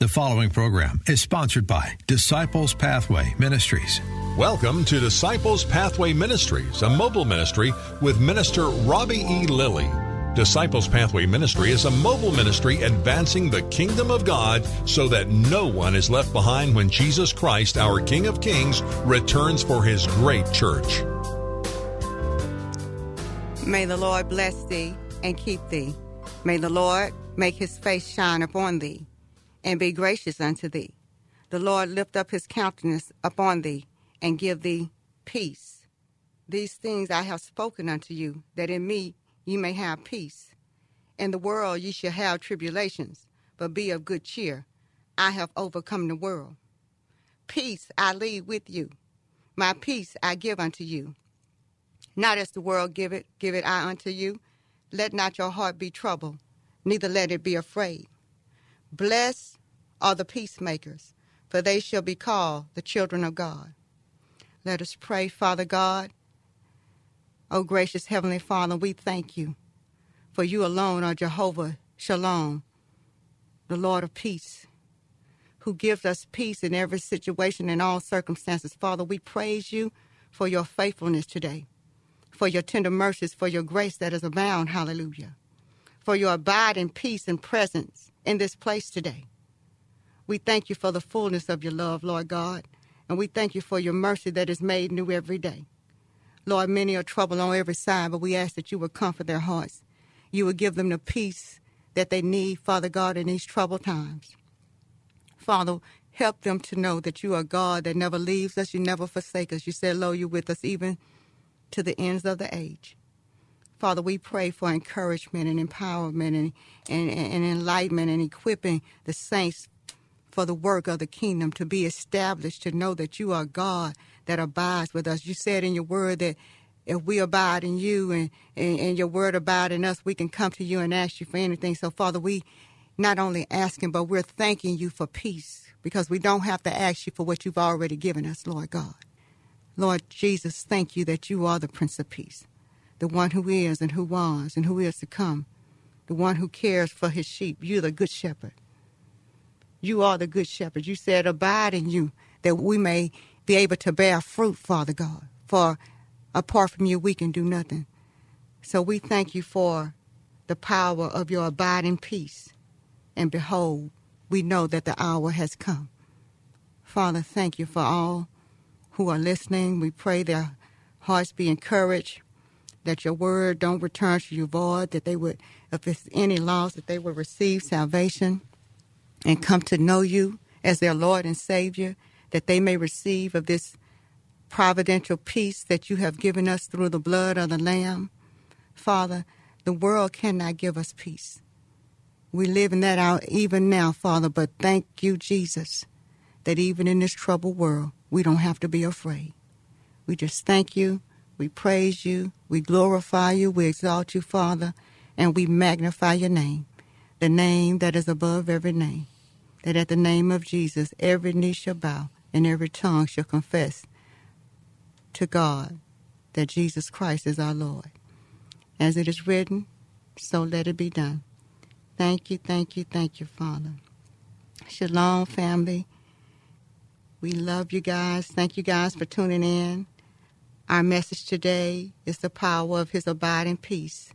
The following program is sponsored by Disciples Pathway Ministries. Welcome to Disciples Pathway Ministries, a mobile ministry with Minister Robbie E. Lilly. Disciples Pathway Ministry is a mobile ministry advancing the kingdom of God so that no one is left behind when Jesus Christ, our King of Kings, returns for his great church. May the Lord bless thee and keep thee. May the Lord make his face shine upon thee and be gracious unto thee. The Lord lift up his countenance upon thee and give thee peace. These things I have spoken unto you, that in me ye may have peace. In the world ye shall have tribulations, but be of good cheer. I have overcome the world. Peace I leave with you. My peace I give unto you. Not as the world give it, give it I unto you. Let not your heart be troubled, neither let it be afraid. Blessed are the peacemakers, for they shall be called the children of God. Let us pray, Father God. O gracious Heavenly Father, we thank you, for you alone are Jehovah Shalom, the Lord of peace, who gives us peace in every situation and all circumstances. Father, we praise you for your faithfulness today, for your tender mercies, for your grace that is abound. Hallelujah. For your abiding peace and presence in this place today. We thank you for the fullness of your love, Lord God, and we thank you for your mercy that is made new every day. Lord, many are troubled on every side, but we ask that you would comfort their hearts. You would give them the peace that they need, Father God, in these troubled times. Father, help them to know that you are God that never leaves us, you never forsake us. You said, Lo, you're with us even to the ends of the age. Father, we pray for encouragement and empowerment and, and, and enlightenment and equipping the saints for the work of the kingdom to be established, to know that you are God that abides with us. You said in your word that if we abide in you and, and, and, your word abide in us, we can come to you and ask you for anything. So, Father, we not only asking, but we're thanking you for peace because we don't have to ask you for what you've already given us, Lord God. Lord Jesus, thank you that you are the Prince of Peace, the one who is and who was and who is to come, the one who cares for his sheep. You're the good shepherd. You are the good shepherd. You said, Abide in you, that we may be able to bear fruit, Father God. For apart from you, we can do nothing. So we thank you for the power of your abiding peace. And behold, we know that the hour has come. Father, thank you for all who are listening. We pray their hearts be encouraged, that your word don't return to you void, that they would, if it's any loss, that they would receive salvation and come to know you as their Lord and Savior, that they may receive of this providential peace that you have given us through the blood of the Lamb. Father, the world cannot give us peace. We live in that out even now, Father, but thank you, Jesus, that even in this troubled world, we don't have to be afraid. We just thank you, we praise you, we glorify you, we exalt you, Father, and we magnify your name, the name that is above every name that at the name of Jesus every knee shall bow and every tongue shall confess to God that Jesus Christ is our Lord. As it is written, so let it be done. Thank you, thank you, thank you, Father. Shalom, family. We love you guys. Thank you guys for tuning in. Our message today is the power of his abiding peace.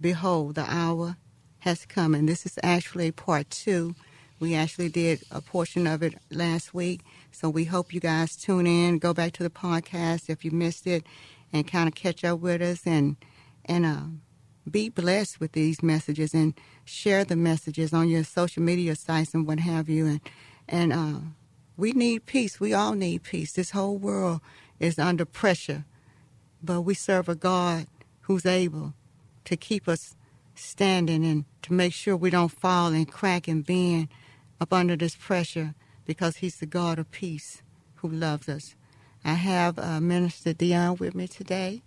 Behold, the hour has come. And this is actually part two we actually did a portion of it last week. So we hope you guys tune in, go back to the podcast if you missed it, and kind of catch up with us and and uh, be blessed with these messages and share the messages on your social media sites and what have you. And and uh, we need peace. We all need peace. This whole world is under pressure, but we serve a God who's able to keep us standing and to make sure we don't fall and crack and bend up under this pressure because He's the God of peace who loves us. I have uh, Minister Dion with me today,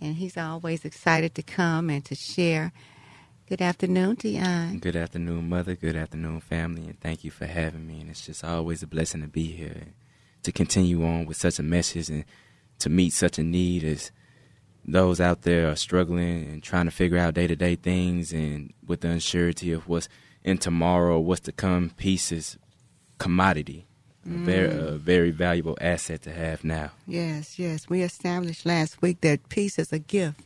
and he's always excited to come and to share. Good afternoon, Dion. Good afternoon, Mother. Good afternoon, family, and thank you for having me. And it's just always a blessing to be here to continue on with such a message and to meet such a need as those out there are struggling and trying to figure out day to day things and with the uncertainty of what's in tomorrow what's to come. Peace is commodity a very, mm. a very valuable asset to have now. Yes, yes. We established last week that peace is a gift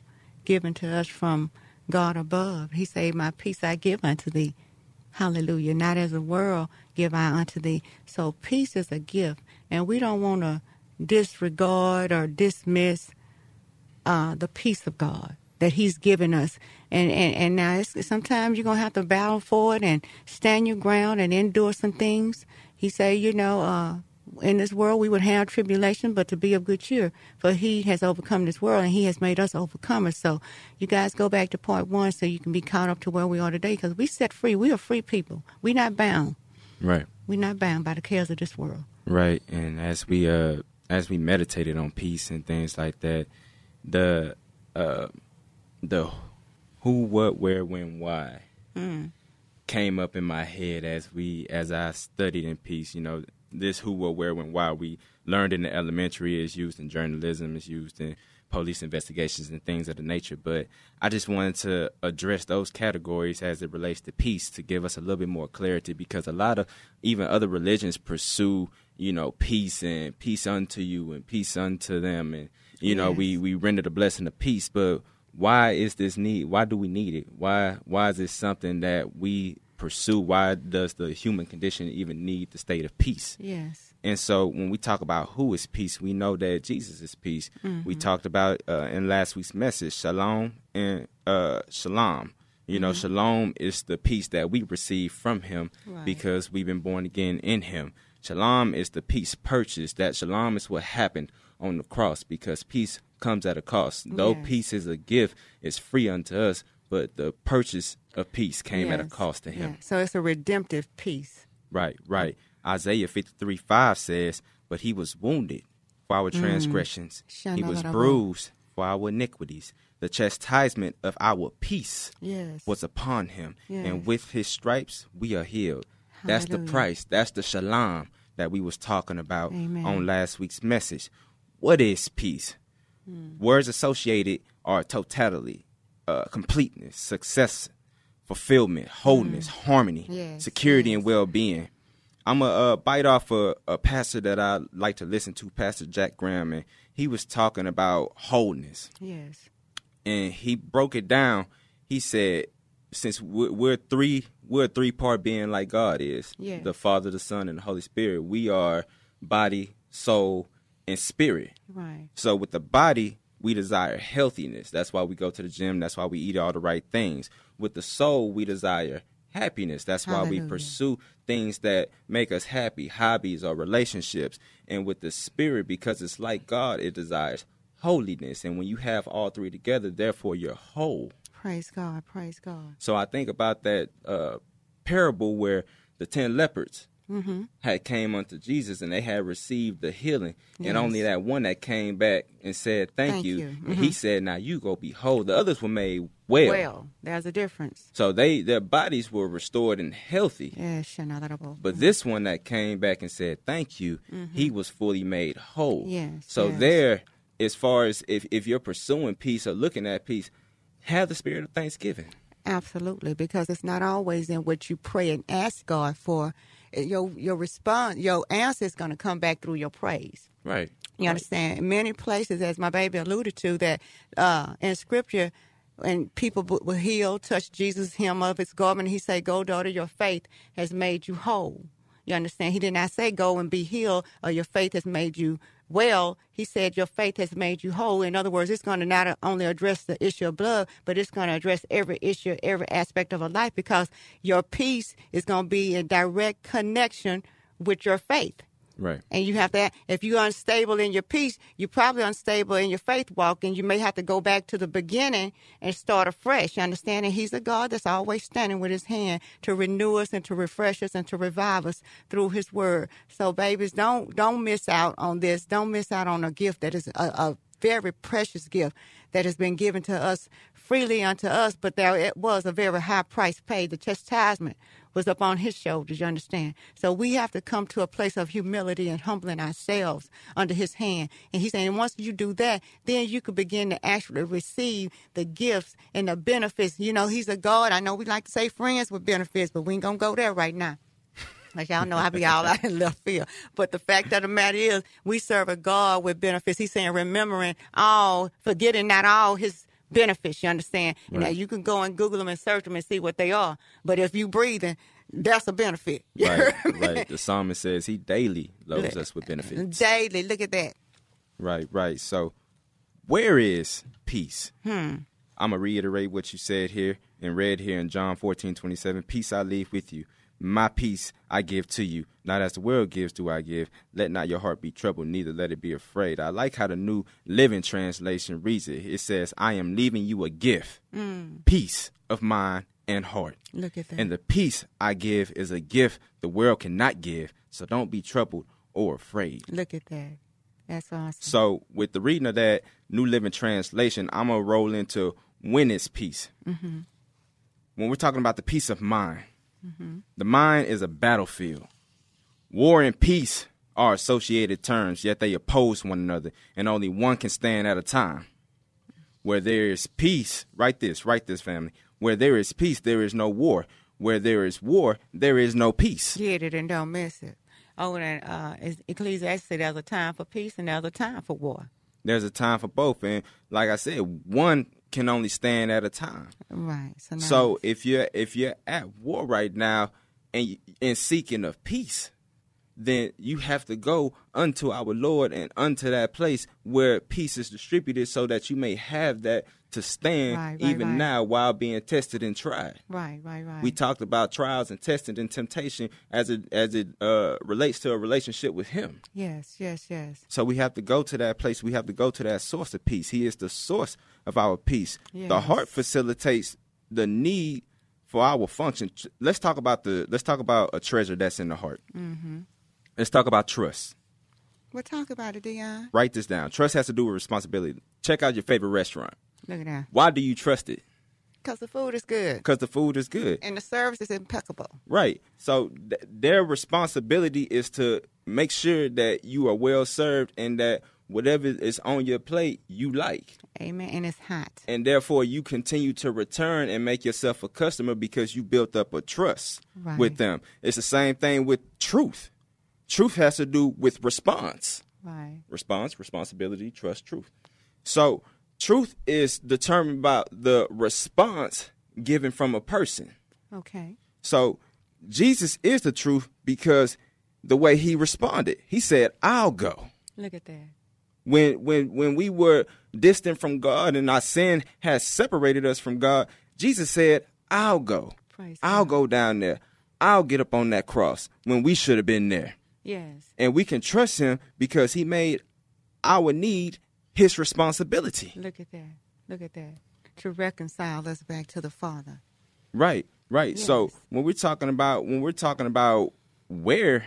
given to us from God above. He said, My peace I give unto thee. Hallelujah. Not as the world give I unto thee. So peace is a gift. And we don't want to disregard or dismiss uh, the peace of God that He's given us. And, and, and now sometimes you're to have to battle for it and stand your ground and endure some things. He say, you know, uh, in this world we would have tribulation, but to be of good cheer, for he has overcome this world and he has made us overcomers. So you guys go back to part one so you can be caught up to where we are today because we set free. We are free people. We're not bound. Right. We're not bound by the cares of this world. Right. And as we uh as we meditated on peace and things like that, the uh the who, what, where, when, why Mm. came up in my head as we as I studied in peace. You know, this who, what, where, when, why we learned in the elementary is used in journalism, is used in police investigations and things of the nature. But I just wanted to address those categories as it relates to peace to give us a little bit more clarity because a lot of even other religions pursue, you know, peace and peace unto you and peace unto them and you know, we we render the blessing of peace, but why is this need? Why do we need it? Why why is this something that we pursue? Why does the human condition even need the state of peace? Yes. And so when we talk about who is peace, we know that Jesus is peace. We Mm-hmm. talked about uh, in last week's message, shalom and uh, shalom. You know, shalom is the peace that we receive from Him Right. because we've been born again in Him. Shalom is the peace purchased. That shalom is what happened on the cross because peace comes at a cost. Though Yes. peace is a gift, it's free unto us, but the purchase of peace came at a cost to Him. Yeah. So it's a redemptive peace. Right, right. Isaiah 53 5 says, But he was wounded for our transgressions, he was bruised for our iniquities. The chastisement of our peace Yes. was upon him, Yes. and with his stripes we are healed. That's the price. That's the shalom that we was talking about Amen. on last week's message. What is peace? Hmm. Words associated are totality, uh, completeness, success, fulfillment, wholeness, harmony, Hmm. Yes, security, yes. and well-being. I'm a uh, bite off a, a pastor that I like to listen to, Pastor Jack Graham, and he was talking about wholeness Yes. and he broke it down. He said, since we're, we're three, we're a three part being like God is Yes. the Father, the Son, and the Holy Spirit. We are body, soul, and spirit. Right. So with the body, we desire healthiness. That's why we go to the gym. That's why we eat all the right things. With the soul, we desire happiness. That's why we pursue things that make us happy, hobbies or relationships. And with the spirit, because it's like God, it desires holiness. And when you have all three together, therefore you're whole. Praise God. Praise God. So I think about that uh, parable where the ten leopards Mm-hmm. had came unto Jesus and they had received the healing, Yes. and only that one that came back and said, "Thank, Thank you," you. Mm-hmm. and he said, "Now you go be whole." The others were made well, Well, there's a difference. so they their bodies were restored and healthy. Yes. But this one that came back and said, "Thank you," he was fully made whole. Mm-hmm. Yes, So yes. there, as far as if if you're pursuing peace or looking at peace, have the spirit of thanksgiving. Absolutely, because it's not always in what you pray and ask God for. Your your response, your answer is going to come back through your praise. Right. You understand? Many places, as my baby alluded to, that uh, in Scripture, and people were healed, touched Jesus' hem of his garment. He said, "Go, daughter, your faith has made you whole." You understand? He did not say, "Go and be healed," or "Your faith has made you well." He said, "Your faith has made you whole." In other words, it's going to not only address the issue of blood, but it's going to address every issue, every aspect of a life, because your peace is going to be in direct connection with your faith. Right. And you have to, if you're unstable in your peace, you're probably unstable in your faith walk, and you may have to go back to the beginning and start afresh. You understand? And He's a God that's always standing with His hand to renew us and to refresh us and to revive us through His Word. So, babies, don't don't miss out on this. Don't miss out on a gift that is a, a very precious gift that has been given to us freely unto us, but there it was a very high price paid. The chastisement was upon his shoulders, you understand? So we have to come to a place of humility and humbling ourselves under his hand. And he's saying, once you do that, then you can begin to actually receive the gifts and the benefits. You know, he's a God. I know we like to say friends with benefits, but we ain't going to go there right now. Like y'all know, I be all out in left field. But the fact of the matter is, we serve a God with benefits. He's saying, remembering all, forgetting not all his benefits. You understand? Right. Now you can go and Google them and search them and see what they are. But if you breathing, that's a benefit. Right, right. The psalmist says he daily loads us with benefits. Daily. Look at that. Right, right. So, where is peace? Hmm. I'm gonna reiterate what you said here and read here in John 14, 27. Peace I leave with you. My peace I give to you. Not as the world gives, do I give. Let not your heart be troubled, neither let it be afraid. I like how the New Living Translation reads it. It says, I am leaving you a gift, mm. peace of mind and heart. Look at that. And the peace I give is a gift the world cannot give. So don't be troubled or afraid. Look at that. That's awesome. So, with the reading of that New Living Translation, I'm going to roll into when is peace. Mm-hmm. When we're talking about the peace of mind, Mm-hmm. The mind is a battlefield. War and peace are associated terms, yet they oppose one another, and only one can stand at a time. Where there is peace, write this, write this, family. Where there is peace, there is no war. Where there is war, there is no peace. Get it and don't miss it. Oh, and uh, Ecclesiastes there's a time for peace and there's a time for war. There's a time for both, and like I said, one can only stand at a time. Right. So, so if you're if you're at war right now and and seeking of peace, then you have to go unto our Lord and unto that place where peace is distributed, so that you may have that to stand right, right, even right. now while being tested and tried. Right, right, right. We talked about trials and testing and temptation as it as it uh, relates to a relationship with Him. Yes, yes, yes. So we have to go to that place. We have to go to that source of peace. He is the source of our peace. Yes. The heart facilitates the need for our function. Let's talk about the. Let's talk about a treasure that's in the heart. Mm-hmm. Let's talk about trust. Well, talk about it, Dion. Write this down. Trust has to do with responsibility. Check out your favorite restaurant. Look at that. Why do you trust it? Because the food is good. Because the food is good. And the service is impeccable. Right. So th- their responsibility is to make sure that you are well served and that whatever is on your plate you like. Amen. And it's hot. And therefore you continue to return and make yourself a customer because you built up a trust right. with them. It's the same thing with truth. Truth has to do with response. Right. Response, responsibility, trust, truth. So truth is determined by the response given from a person. Okay. So Jesus is the truth because the way he responded. He said, "I'll go." Look at that. When when when we were distant from God and our sin has separated us from God, Jesus said, "I'll go. Praise I'll God. go down there. I'll get up on that cross when we should have been there." Yes. And we can trust him because he made our need his responsibility. Look at that. Look at that. To reconcile us back to the Father. Right, right. Yes. So when we're talking about when we're talking about where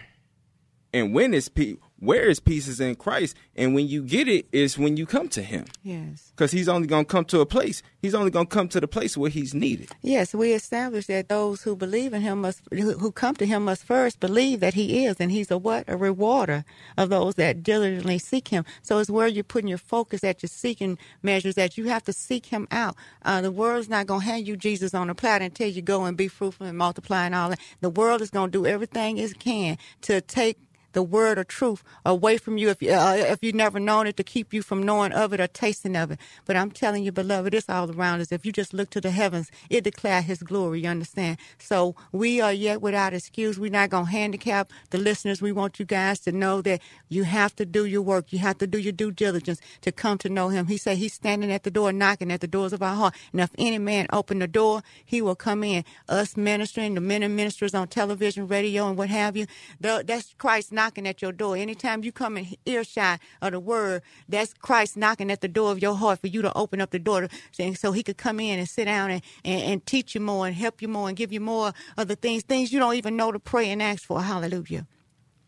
and when is peace, where is peace is in Christ, and when you get it is when you come to Him, Yes. because He's only going to come to a place. He's only going to come to the place where He's needed. Yes, we establish that those who believe in him must, who who come to him must first believe that he is, and he's a what? A rewarder of those that diligently seek him. So it's where you're putting your focus at your seeking measures that you have to seek him out. Uh, the world's not going to hand you Jesus on a platter and tell you go and be fruitful and multiply and all that. The world is going to do everything it can to take the word of truth away from you if uh, if you've never known it to keep you from knowing of it or tasting of it. But I'm telling you, beloved, it's all around us. If you just look to the heavens, it declare His glory. You understand? So we are yet without excuse. We're not gonna handicap the listeners. We want you guys to know that you have to do your work. You have to do your due diligence to come to know Him. He said He's standing at the door, knocking at the doors of our heart. And if any man open the door, He will come in. Us ministering, the men and ministers on television, radio, and what have you. The, that's Christ knocking at your door. Anytime you come in earshot of the word, that's Christ knocking at the door of your heart for you to open up the door to, so he could come in and sit down and, and, and teach you more and help you more and give you more of the things, things you don't even know to pray and ask for. Hallelujah.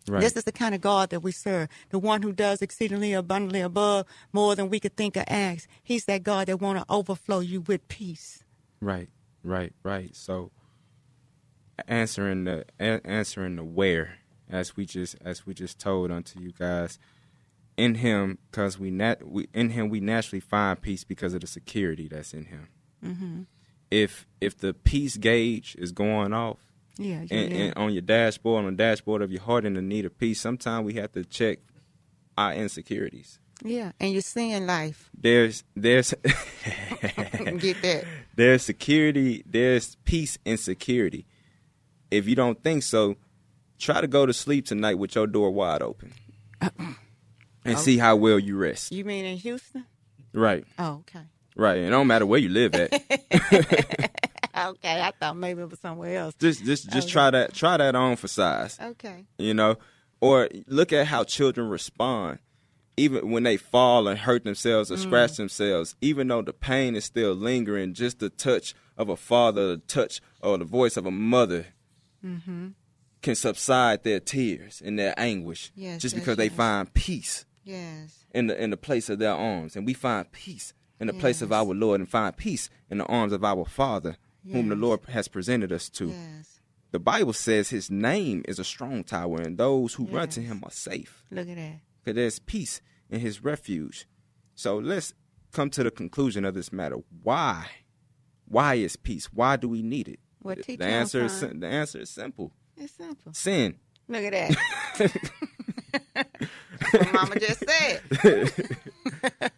Right. This is the kind of God that we serve, the one who does exceedingly abundantly above more than we could think or ask. He's that God that want to overflow you with peace. Right, right, right. So answering the a- answering the where, as we just as we just told unto you guys, in Him, because we nat we in Him we naturally find peace because of the security that's in Him. Mm-hmm. If if the peace gauge is going off, yeah, yeah, and, yeah. and on your dashboard, on the dashboard of your heart, in the need of peace, sometimes we have to check our insecurities. Yeah, and you're seeing life. There's there's get that. There's security. There's peace in security. If you don't think so, try to go to sleep tonight with your door wide open, and see how well you rest. You mean in Houston? Right. Oh, okay. Right. It don't matter where you live at. okay, I thought maybe it was somewhere else. Just just just okay. try that try that on for size. Okay. You know, or look at how children respond even when they fall and hurt themselves or mm. scratch themselves, even though the pain is still lingering, just the touch of a father, the touch or the voice of a mother mm-hmm. Can subside their tears and their anguish yes, just yes, because yes. they find peace yes. in the in the place of their arms. And we find peace in the place of our Lord and find peace in the arms of our Father, whom the Lord has presented us to. The Bible says his name is a strong tower, and those who run to him are safe. Look at that. Because there's peace in his refuge. So let's come to the conclusion of this matter. Why? Why is peace? Why do we need it? What the, the answer is the answer is simple. It's simple. Sin. Look at that. what Mama just said.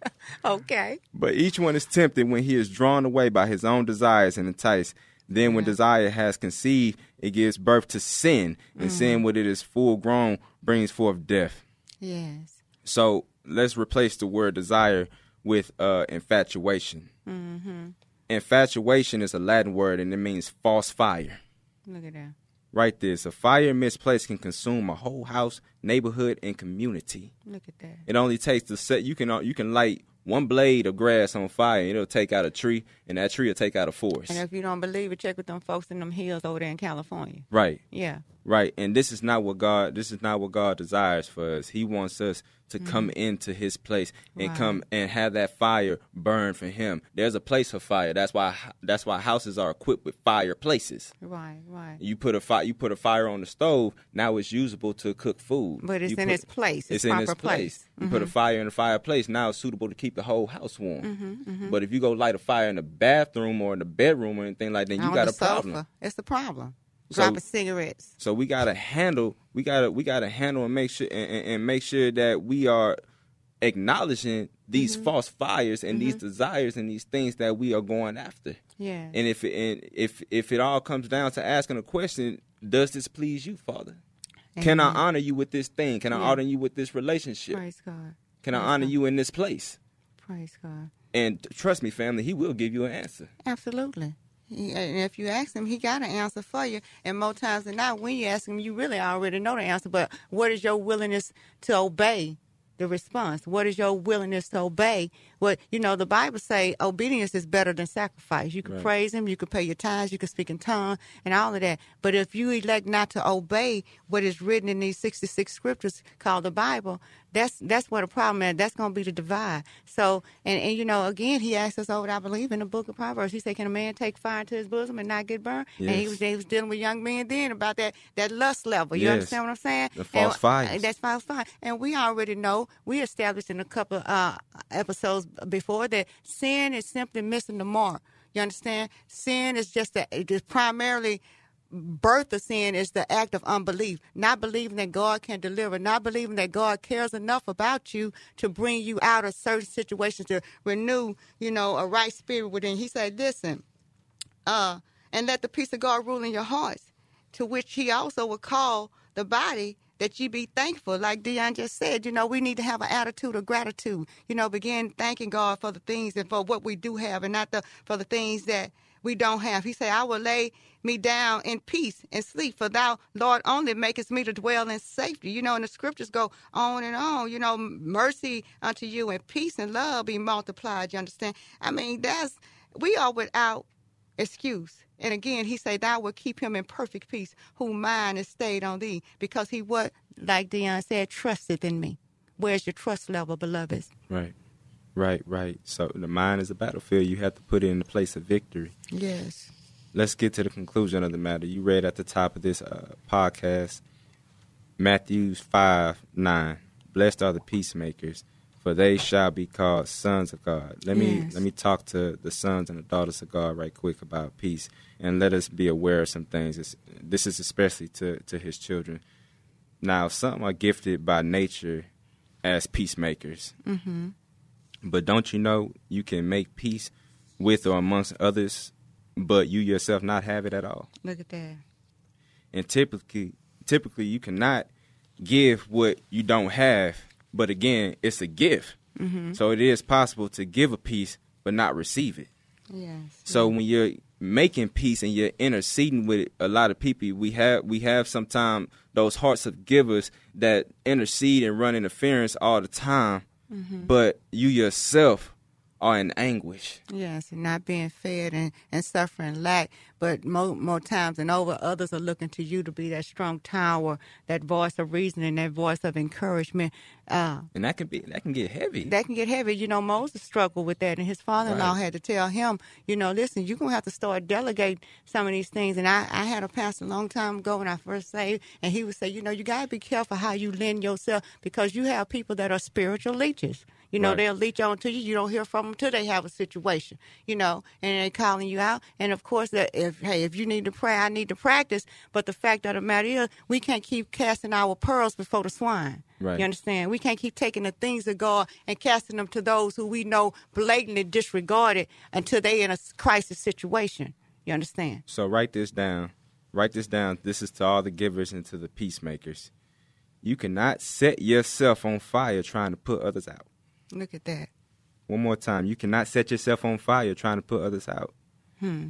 okay. But each one is tempted when he is drawn away by his own desires and enticed. Then, when desire has conceived, it gives birth to sin, and mm. sin, when it is full grown, brings forth death. Yes. So let's replace the word desire with uh, infatuation. Mm-hmm. Infatuation is a Latin word and it means false fire. Look at that. Right this. A fire misplaced can consume a whole house, neighborhood, and community. Look at that. It only takes to set you can uh, you can light one blade of grass on fire and it'll take out a tree and that tree will take out a forest. And if you don't believe it, check with them folks in them hills over there in California. Right. Yeah. Right. And this is not what God this is not what God desires for us. He wants us to mm-hmm. come into his place and come and have that fire burn for him. There's a place for fire. That's why that's why houses are equipped with fireplaces. Right, right. You put a fire you put a fire on the stove, now it's usable to cook food. But it's you in put, its place. It's, It's, in its place. place. You put a fire in the fireplace, now it's suitable to keep the whole house warm. Mm-hmm, but if you go light a fire in the bathroom or in the bedroom or anything like that, you On got a problem. sofa. It's the problem. So- Dropping cigarettes. So we gotta handle. We gotta. We gotta handle and make sure and, and- and make sure that we are acknowledging these Mm-hmm. false fires and these desires and these things that we are going after. Yeah. And if it, and if if it all comes down to asking a question, does this please you, Father? Can I honor you with this thing? Can I Yeah. honor you with this relationship? Praise God. Can I honor God. you in this place? Praise God. And trust me, family, He will give you an answer. Absolutely. He, and if you ask him, he got an answer for you. And more times than not, when you ask him, you really already know the answer. But what is your willingness to obey the response? What is your willingness to obey? What you know, the Bible say obedience is better than sacrifice. You can Right. praise him, you can pay your tithes, you can speak in tongues, and all of that. But if you elect not to obey what is written in these sixty six scriptures called the Bible, that's that's what the problem is. That's going to be the divide. So, and, and you know, again, he asked us over, I believe, in the book of Proverbs. He said, "Can a man take fire into his bosom and not get burned?" And he Yes. was he was dealing with young men then about that that lust level. You Yes. understand what I'm saying? The false And- fires. That's false fire. And we already know. We established in a couple uh, episodes before that sin is simply missing the mark. You understand? Sin is just that. It is primarily birth of sin is the act of unbelief, not believing that God can deliver, not believing that God cares enough about you to bring you out of certain situations to renew, you know, a right spirit within. He said, "Listen, uh, and let the peace of God rule in your hearts." To which He also will call the body that you be thankful. Like Dion just said, you know, we need to have an attitude of gratitude. You know, begin thanking God for the things and for what we do have, and not the for the things that we don't have. He said, I will lay me down in peace and sleep, for thou, Lord, only makest me to dwell in safety. You know, and the scriptures go on and on, you know, mercy unto you and peace and love be multiplied. You understand? I mean, that's, we are without excuse. And again, he said, Thou will keep him in perfect peace, whose mind is stayed on thee, because he what, like Dion said, trusted in me. Where's your trust level, beloveds? Right. Right, right. So the mind is a battlefield. You have to put it in the place of victory. Yes. Let's get to the conclusion of the matter. You read at the top of this uh, podcast, Matthews 5 9. Blessed are the peacemakers, for they shall be called sons of God. Let me Yes. let me talk to the sons and the daughters of God right quick about peace, and let us be aware of some things. It's- This is especially to to His children. Now, some are gifted by nature as peacemakers, Mm-hmm. but don't you know you can make peace with or amongst others, but you yourself not have it at all? Look at that. and typically typically you cannot give what you don't have but again it's a gift Mm-hmm. so it is possible to give a piece but not receive it Yes. so when you're making peace and you're interceding with a lot of people we have we have sometimes those hearts of givers that intercede and run interference all the time Mm-hmm. but you yourself are in anguish Yes, and not being fed and, and suffering lack. But more, more times than over, others are looking to you to be that strong tower, that voice of reason, and that voice of encouragement. Uh, and that can be that can get heavy that can get heavy. You know, Moses struggled with that, and his father-in-law Right. had to tell him, you know, listen, you're gonna have to start delegate some of these things. And I, I had a pastor a long time ago when I first saved, and he would say, you know, you gotta be careful how you lend yourself because you have people that are spiritual leeches. You know, Right. they'll leech on to you. You don't hear from them till they have a situation. You know, and they're calling you out. And of course, that if hey, if you need to pray, I need to practice. But the fact of the matter is, we can't keep casting our pearls before the swine. Right. You understand? We can't keep taking the things of God and casting them to those who we know blatantly disregarded until they in a crisis situation. You understand? So write this down. Write this down. This is to all the givers and to the peacemakers. You cannot set yourself on fire trying to put others out. Look at that. One more time. You cannot set yourself on fire trying to put others out. Hmm.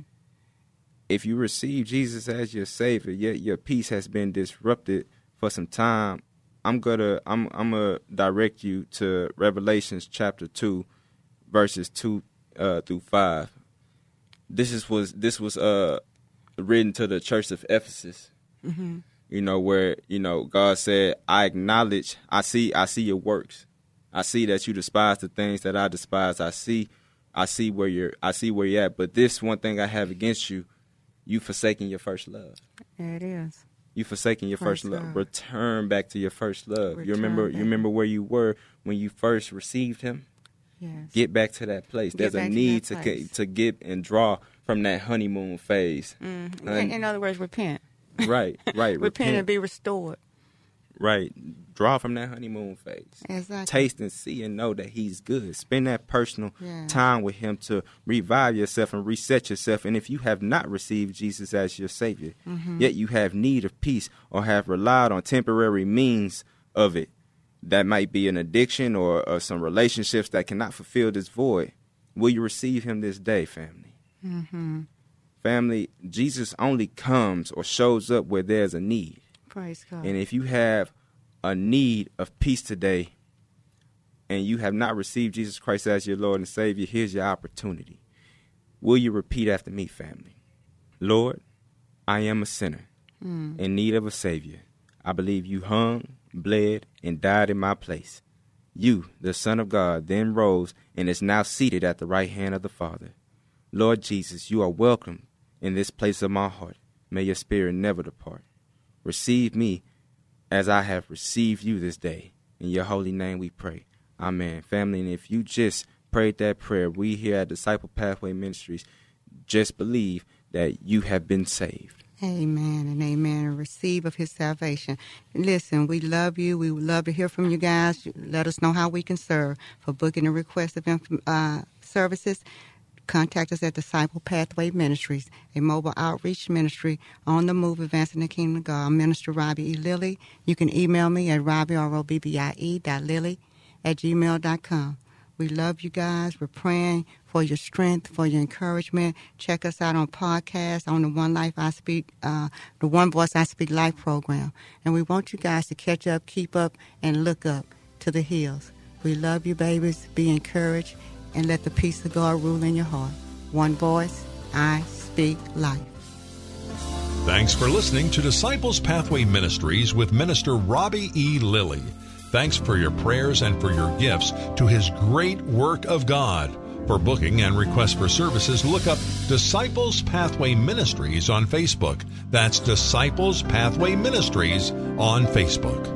If you receive Jesus as your savior, yet your peace has been disrupted for some time, I'm gonna I'm I'm gonna direct you to Revelations chapter two, verses two uh, through five. This is was this was uh written to the church of Ephesus. Mm-hmm. You know where you know God said, "I acknowledge, I see, I see your works. I see that you despise the things that I despise. I see, I see where you're, I see where you're at. But this one thing I have against you, you forsaking your first love. There it is. You forsaking your first Praise love. Return back to your first love. you remember, Return you remember where you were when you first received Him. Yes. Get back to that place. Get There's a need to get, to get and draw from that honeymoon phase. Mhm. And- In, in other words, repent. right, right. repent and be restored. Right. Draw from that honeymoon phase. Exactly. Taste and see and know that he's good. Spend that personal Yeah. time with him to revive yourself and reset yourself. And if you have not received Jesus as your Savior, Mhm. yet you have need of peace or have relied on temporary means of it, that might be an addiction or, or some relationships that cannot fulfill this void, will you receive him this day, family? Mm-hmm. Family, Jesus only comes or shows up where there's a need. Praise God. And if you have a need of peace today and you have not received Jesus Christ as your Lord and Savior, here's your opportunity. Will you repeat after me, family? Lord, I am a sinner Mm. in need of a Savior. I believe you hung, bled, and died in my place. You, the Son of God, then rose and is now seated at the right hand of the Father. Lord Jesus, you are welcome in this place of my heart. May your spirit never depart. Receive me as I have received you this day. In your holy name we pray. Amen. Family, and if you just prayed that prayer, we here at Disciple Pathway Ministries just believe that you have been saved. Amen and amen. And receive of his salvation. Listen, we love you. We would love to hear from you guys. Let us know how we can serve. For booking and request of uh, services, contact us at Disciple Pathway Ministries, a mobile outreach ministry on the move advancing the kingdom of God. Minister Robbie E. Lilly. You can email me at robbie, R-O-B-B-I-E, dot lilly at gmail.com. We love you guys. We're praying for your strength, for your encouragement. Check us out on podcast on the One Life I Speak, uh, the One Voice I Speak Life program. And we want you guys to catch up, keep up, and look up to the hills. We love you, babies. Be encouraged and let the peace of God rule in your heart. One voice, I speak life. Thanks for listening to Disciples Pathway Ministries with Minister Robbie E. Lilly. Thanks for your prayers and for your gifts to his great work of God. For booking and requests for services, look up Disciples Pathway Ministries on Facebook. That's Disciples Pathway Ministries on Facebook.